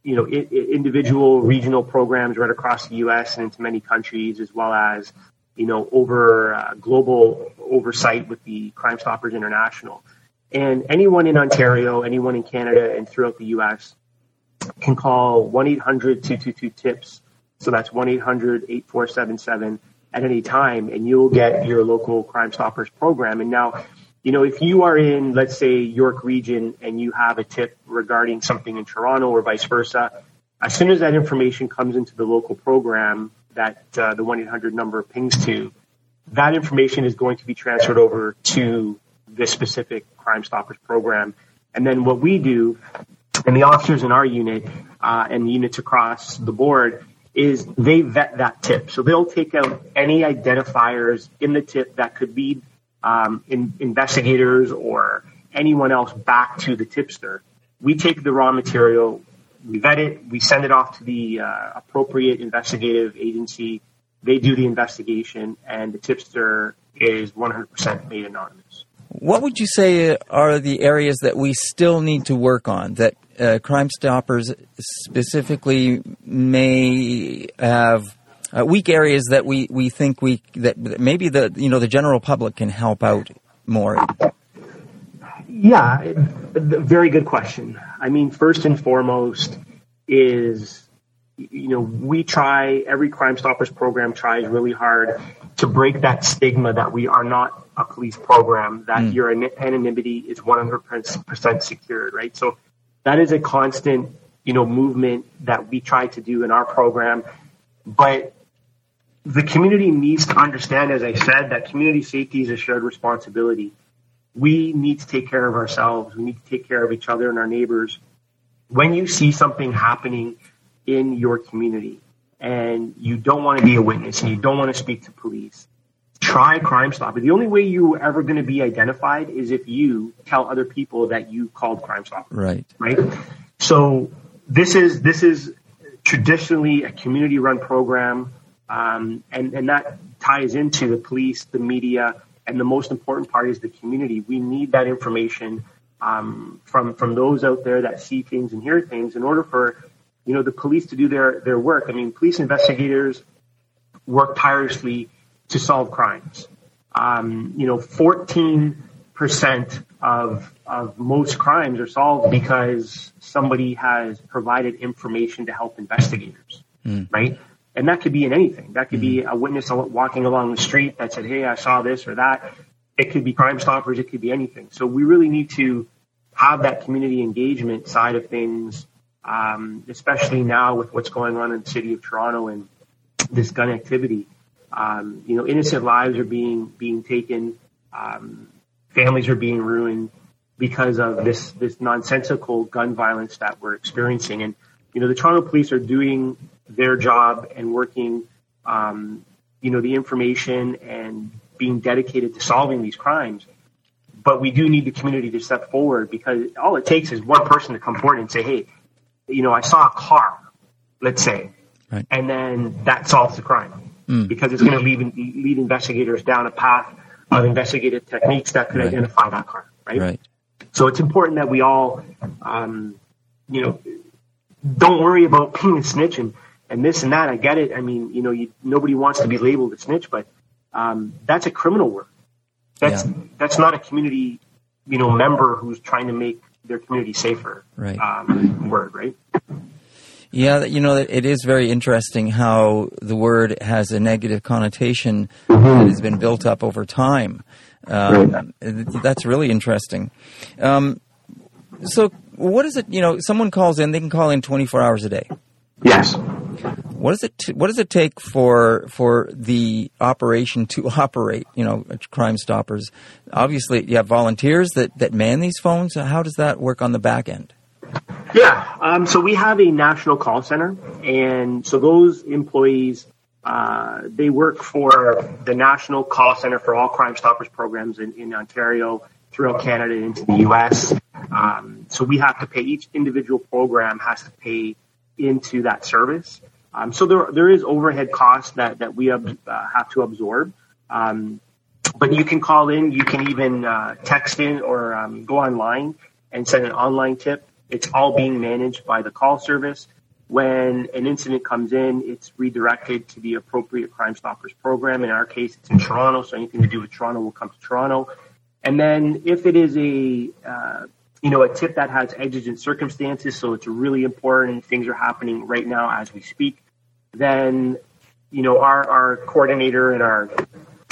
E: you know, I- individual regional programs right across the U.S. and into many countries, as well as, you know, over uh, global oversight with the Crime Stoppers International. And anyone in Ontario, anyone in Canada, and throughout the U.S. can call 1-800-222-TIPS. So that's 1-800-8477 at any time, and you'll get your local Crime Stoppers program. And now, you know, if you are in, let's say, York region and you have a tip regarding something in Toronto or vice versa, as soon as that information comes into the local program that uh, the 1-800 number pings to, that information is going to be transferred over to this specific Crime Stoppers program. And then what we do, and the officers in our unit uh, and units across the board, is they vet that tip. So they'll take out any identifiers in the tip that could lead um, in, investigators or anyone else back to the tipster. We take the raw material, we vet it, we send it off to the uh, appropriate investigative agency. They do the investigation, and the tipster is 100% made anonymous.
C: What would you say are the areas that we still need to work on that uh, Crime Stoppers specifically may have uh, weak areas that we, we think we that maybe the you know the general public can help out more?
E: Yeah, very good question. I mean, first and foremost is you know we try every Crime Stoppers program tries really hard to break that stigma that we are not a police program that mm. your anonymity is 100% secured, right? So that is a constant you know movement that we try to do in our program, but the community needs to understand, as I said, that community safety is a shared responsibility. We need to take care of ourselves. We need to take care of each other and our neighbors. When you see something happening in your community and you don't want to be a witness and you don't want to speak to police, try Crime Stopper. The only way you're ever going to be identified is if you tell other people that you called Crime Stopper.
C: Right.
E: Right. So this is this is traditionally a community run program um, and, and that ties into the police, the media, and the most important part is the community. We need that information um, from from those out there that see things and hear things in order for you know the police to do their their work. I mean, police investigators work tirelessly to solve crimes. Um, you know, 14 percent of of most crimes are solved because somebody has provided information to help investigators, mm. right? And that could be in anything. That could mm-hmm. be a witness walking along the street that said, Hey, I saw this or that. It could be crime stoppers. It could be anything. So we really need to have that community engagement side of things, um, especially now with what's going on in the city of Toronto and this gun activity. Um, you know, innocent lives are being being taken, um, families are being ruined because of this this nonsensical gun violence that we're experiencing. And you know, the Toronto police are doing their job and working, um, you know, the information and being dedicated to solving these crimes. But we do need the community to step forward because all it takes is one person to come forward and say, "Hey, you know, I saw a car, let's say," right. and then that solves the crime mm. because it's going to lead, lead investigators down a path of investigative techniques that could right. identify that car, right?
C: Right.
E: So it's important that we all, um, you know, don't worry about being a snitch and and this and that. I get it. I mean, you know, you, nobody wants to be labeled a snitch, but um, that's a criminal word. That's
C: Yeah.
E: that's not a community, you know, member who's trying to make their community safer.
C: Right.
E: Um, word, right?
C: Yeah, you know, it is very interesting how the word has a negative connotation that has been built up over time. Um, That's really interesting. Um, so, what is it? You know, someone calls in; they can call in twenty four hours a day.
E: Yes.
C: What does it? T- what does it take for for the operation to (laughs) operate? You know, Crime Stoppers. Obviously, you have volunteers that that man these phones. How does that work on the back end?
E: Yeah. Um, so we have a national call center, and so those employees uh, they work for the national call center for all Crime Stoppers programs in, in Ontario, throughout Canada, and into the U.S. Um, so we have to pay each individual program has to pay into that service. Um, so there there is overhead costs that that we uh, have to absorb. Um, but you can call in, you can even uh, text in or um, go online and send an online tip. It's all being managed by the call service. When an incident comes in, it's redirected to the appropriate Crime Stoppers program. In our case, it's in Toronto, so anything to do with Toronto will come to Toronto. And then if it is a uh, you know a tip that has exigent circumstances, so it's really important, things are happening right now as we speak, then you know our our coordinator and our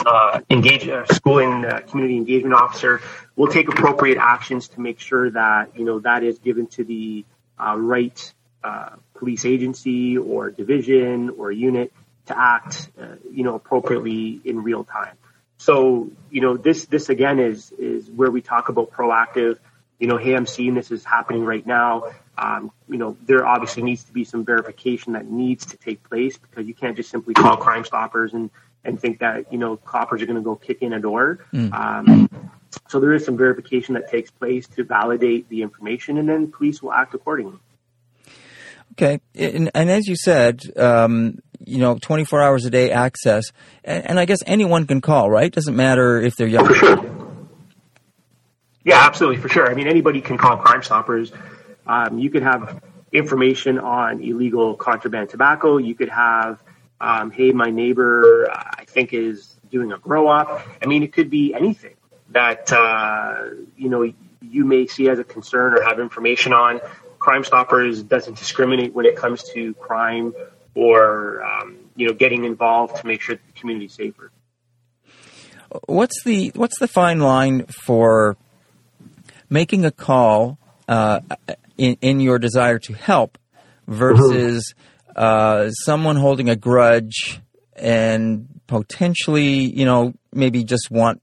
E: uh, engage uh, school and uh, community engagement officer will take appropriate actions to make sure that you know that is given to the uh, right uh, police agency or division or unit to act uh, you know appropriately in real time. So you know this this again is is where we talk about proactive. You know, hey, I'm seeing this is happening right now. Um, you know, there obviously needs to be some verification that needs to take place because you can't just simply call Crime Stoppers and and think that you know coppers are going to go kick in a door. Um, so there is some verification that takes place to validate the information, and then police will act accordingly.
C: Okay, and, and as you said, um, you know, 24 hours a day access, and, and I guess anyone can call, right? Doesn't matter if they're young.
E: Yeah, absolutely, for sure. I mean, anybody can call Crime Stoppers. Um, you could have information on illegal contraband tobacco. You could have, um, hey, my neighbor, I think is doing a grow op. I mean, it could be anything that uh, you know you may see as a concern or have information on. Crime Stoppers doesn't discriminate when it comes to crime or um, you know getting involved to make sure the community's safer.
C: What's the what's the fine line for making a call uh, in, in your desire to help versus uh, someone holding a grudge and potentially, you know, maybe just want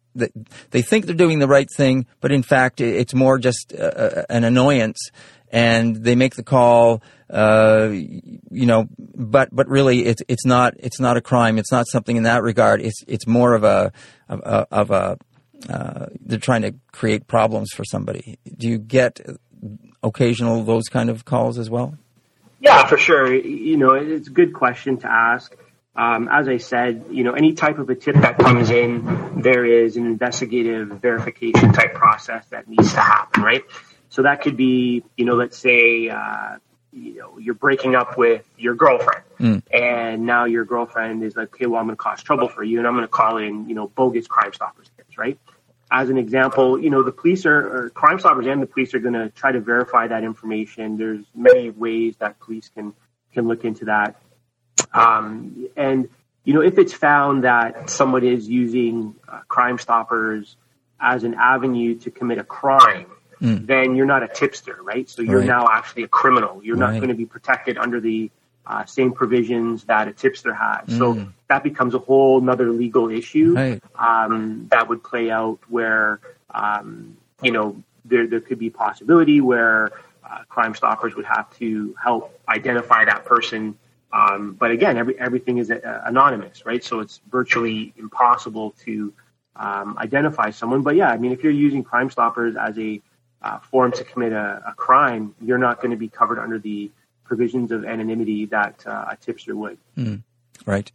C: they think they're doing the right thing, but in fact, it's more just uh, an annoyance, and they make the call. Uh, you know, but but really, it's it's not it's not a crime. It's not something in that regard. It's it's more of a of a, of a uh, they're trying to create problems for somebody. Do you get occasional those kind of calls as well?
E: Yeah, for sure. You know, it's a good question to ask. Um, as I said, you know, any type of a tip that comes in, there is an investigative verification type process that needs to happen, right? So that could be, you know, let's say, uh, you know, you're breaking up with your girlfriend, and now your girlfriend is like, okay, well, I'm going to cause trouble for you, and I'm going to call in, you know, bogus Crime Stoppers tips, right? as an example, you know, the police are, or Crime Stoppers and the police are going to try to verify that information. There's many ways that police can can look into that. Um, and you know, if it's found that someone is using uh, Crime Stoppers as an avenue to commit a crime, then you're not a tipster, right? So you're
C: Right.
E: now actually a criminal. You're not going to be protected under the uh, same provisions that a tipster has. So that becomes a whole another legal issue
C: Right.
E: um, that would play out where um, you know there there could be possibility where uh, Crime Stoppers would have to help identify that person. Um, but again, every, everything is uh, anonymous, right? So it's virtually impossible to um, identify someone. But yeah, I mean, if you're using Crime Stoppers as a uh, form to commit a, a crime, you're not going to be covered under the provisions of anonymity that uh, a tipster would.
C: Right.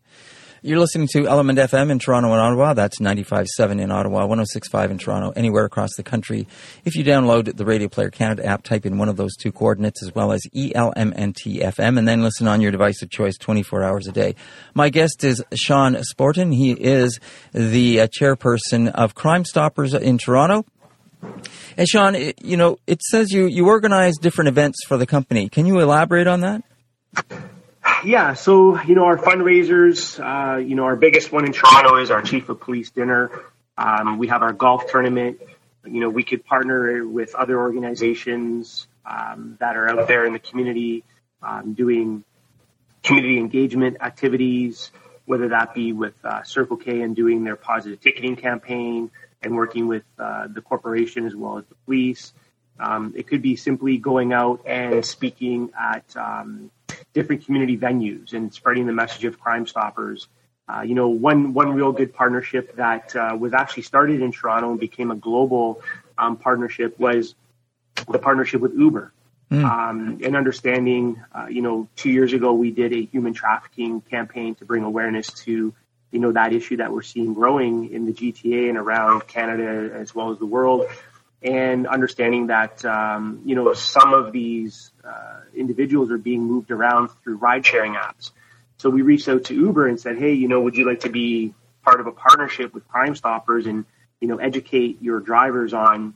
C: You're listening to Element FM in Toronto and Ottawa. That's 95.7 in Ottawa, 106.5 in Toronto, anywhere across the country. If you download the Radio Player Canada app, type in one of those two coordinates as well as ELMNT FM and then listen on your device of choice 24 hours a day. My guest is Sean Sporton. He is the uh, chairperson of Crime Stoppers in Toronto. And Sean, you know, it says you, you organize different events for the company. Can you elaborate on that?
E: Yeah, so you know our fundraisers. Uh, you know our biggest one in Toronto is our Chief of Police dinner. Um, we have our golf tournament. You know we could partner with other organizations um, that are out there in the community um, doing community engagement activities, whether that be with uh, Circle K and doing their positive ticketing campaign and working with uh, the corporation as well as the police. Um, it could be simply going out and speaking at um, different community venues and spreading the message of Crime Stoppers. Uh, you know, one one real good partnership that uh, was actually started in Toronto and became a global um, partnership was the partnership with Uber. Mm. Um, and understanding, uh, you know, two years ago we did a human trafficking campaign to bring awareness to, you know, that issue that we're seeing growing in the GTA and around Canada as well as the world and understanding that um, you know some of these uh, individuals are being moved around through ride sharing apps. So we reached out to Uber and said, hey, you know, would you like to be part of a partnership with Crime Stoppers and you know educate your drivers on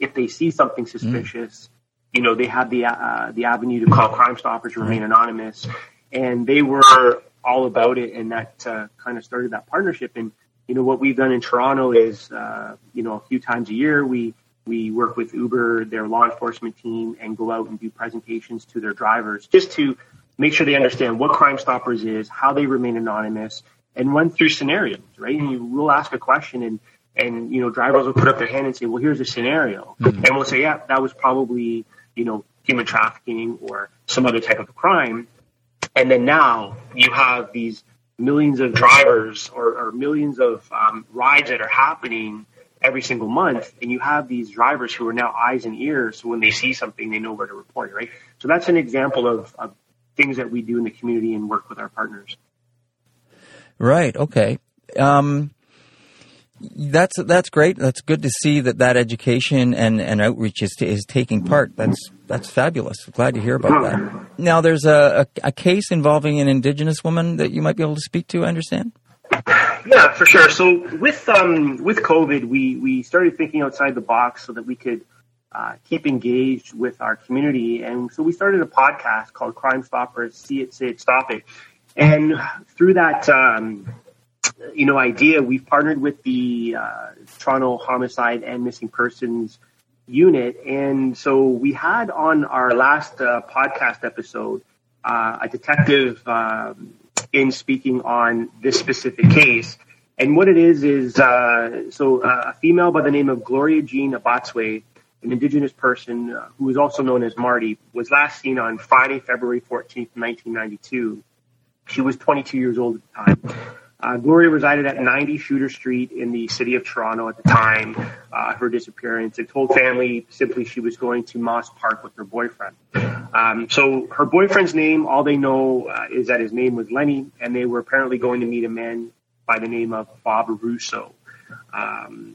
E: if they see something suspicious, mm. you know, they have the uh, the avenue to call Crime Stoppers, remain anonymous, and they were all about it, and that uh, kind of started that partnership. And you know what we've done in Toronto is, uh, you know, a few times a year we we work with Uber, their law enforcement team, and go out and do presentations to their drivers just to make sure they understand what Crime Stoppers is, how they remain anonymous, and run through scenarios, right? And you will ask a question and and you know drivers will put up their hand and say, "Well, here's a scenario," mm-hmm. and we'll say, "Yeah, that was probably you know human trafficking or some other type of crime." And then now you have these millions of drivers or, or millions of um, rides that are happening every single month, and you have these drivers who are now eyes and ears. So when they see something, they know where to report it, right? So that's an example of, of things that we do in the community and work with our partners.
C: Right. Okay. Um, that's that's great. That's good to see that that education and, and outreach is is taking part. That's that's fabulous. Glad to hear about that. Now, there's a, a, a case involving an Indigenous woman that you might be able to speak to. I understand.
E: Yeah, for sure. So with um, with COVID, we we started thinking outside the box so that we could uh, keep engaged with our community, and so we started a podcast called Crime Stoppers. See it, say it, stop it. And through that, um, you know, idea, we've partnered with the uh, Toronto Homicide and Missing Persons unit, and so we had on our last uh, podcast episode uh, a detective. Um, in speaking on this specific case. And what it is is uh, so uh, a female by the name of Gloria Jean Abotswe, an Indigenous person uh, who is also known as Marty, was last seen on Friday, February 14th, 1992. She was 22 years old at the time. Uh, Gloria resided at 90 Shooter Street in the city of Toronto at the time uh, her disappearance and told family simply she was going to Moss Park with her boyfriend. Um, so her boyfriend's name, all they know uh, is that his name was Lenny, and they were apparently going to meet a man by the name of Bob Russo. Um,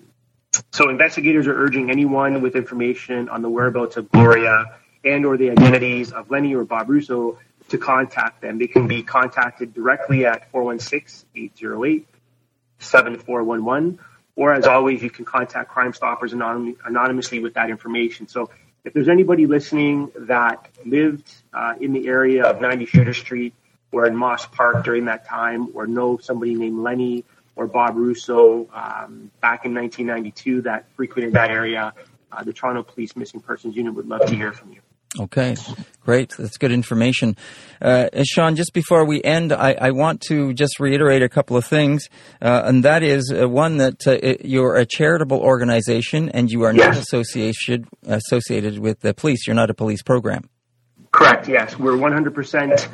E: so investigators are urging anyone with information on the whereabouts of Gloria and or the identities of Lenny or Bob Russo to contact them. They can be contacted directly at 416-808-7411, or as always, you can contact Crime Stoppers anonym- anonymously with that information. So if there's anybody listening that lived uh, in the area of 90 Shooter Street or in Moss Park during that time, or know somebody named Lenny or Bob Russo um, back in 1992 that frequented that area, uh, the Toronto Police Missing Persons Unit would love to hear from you.
C: Okay, great. That's good information. Uh, Sean, just before we end, I, I, want to just reiterate a couple of things, uh, and that is uh, one that uh, you're a charitable organization and you are yes. not associated associated with the police. You're not a police program.
E: Correct. Yes, we're 100%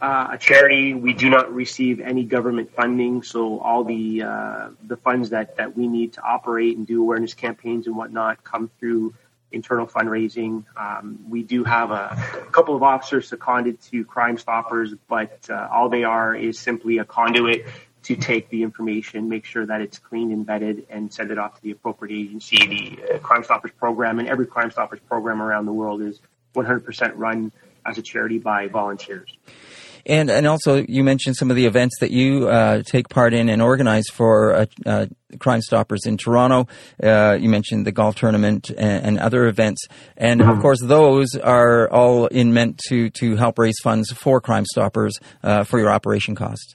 E: uh, a charity. We do not receive any government funding, so all the uh, the funds that that we need to operate and do awareness campaigns and whatnot come through internal fundraising. Um, we do have a, a, couple of officers seconded to Crime Stoppers, but uh, all they are is simply a conduit to take the information, make sure that it's cleaned and vetted, and send it off to the appropriate agency. The uh, Crime Stoppers program and every Crime Stoppers program around the world is 100% run as a charity by volunteers.
C: And and also, you mentioned some of the events that you uh, take part in and organize for uh, uh, Crime Stoppers in Toronto. Uh, you mentioned the golf tournament and, and other events, and mm-hmm. of course, those are all in meant to to help raise funds for Crime Stoppers uh, for your operation costs.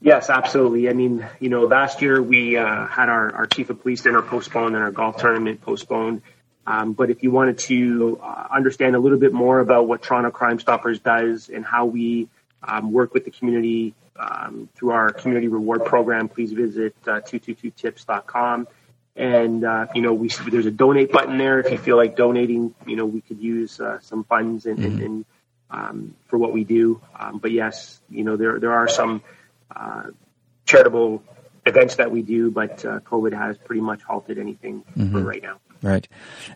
E: Yes, absolutely. I mean, you know, last year we uh, had our, our chief of police dinner postponed and our golf tournament postponed. Um, but if you wanted to uh, understand a little bit more about what Toronto Crime Stoppers does and how we um, work with the community um, through our community reward program, please visit uh, 222tips.com. And, uh, you know, we, there's a donate button there. If you feel like donating, you know, we could use uh, some funds and, mm-hmm. and, um, for what we do. Um, but yes, you know, there, there are some uh, charitable events that we do, but uh, COVID has pretty much halted anything mm-hmm. for right now.
C: Right.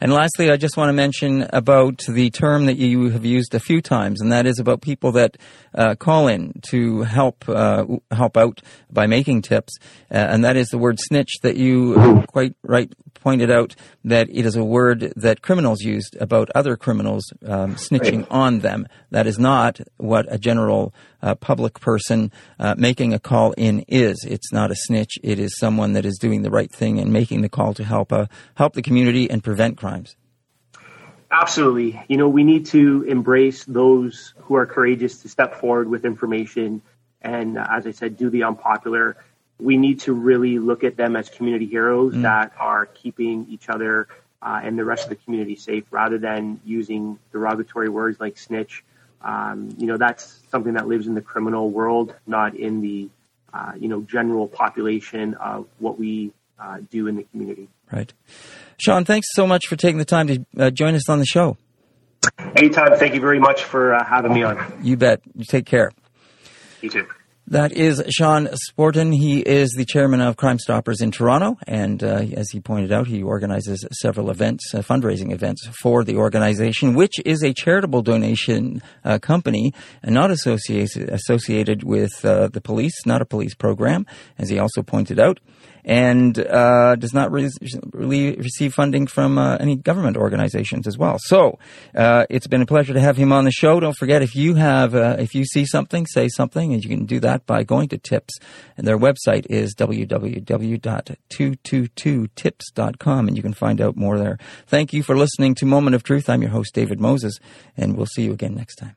C: And lastly, I just want to mention about the term that you have used a few times, and that is about people that uh, call in to help uh, help out by making tips, uh, and that is the word snitch that you quite right pointed out that it is a word that criminals used about other criminals um, snitching right. on them. That is not what a general uh, public person uh, making a call in is. It's not a snitch. It is someone that is doing the right thing and making the call to help uh, help the community and prevent crimes.
E: Absolutely. You know, we need to embrace those who are courageous to step forward with information and, as I said, do the unpopular we need to really look at them as community heroes mm. that are keeping each other uh, and the rest of the community safe rather than using derogatory words like snitch. Um, you know, that's something that lives in the criminal world, not in the, uh, you know, general population of what we uh, do in the community.
C: Right. Sean, thanks so much for taking the time to uh, join us on the show.
E: Anytime. Thank you very much for uh, having me on.
C: You bet. You take care.
E: You too.
C: That is Sean Sporton. He is the chairman of Crime Stoppers in Toronto, and uh, as he pointed out, he organizes several events, uh, fundraising events for the organization, which is a charitable donation uh, company and not associated associated with uh, the police, not a police program, as he also pointed out and uh, does not re- really receive funding from uh, any government organizations as well. So uh, it's been a pleasure to have him on the show. Don't forget if you have uh, if you see something, say something, and you can do that by going to Tips, and their website is www.222tips.com, and you can find out more there. Thank you for listening to Moment of Truth. I'm your host David Moses, and we'll see you again next time.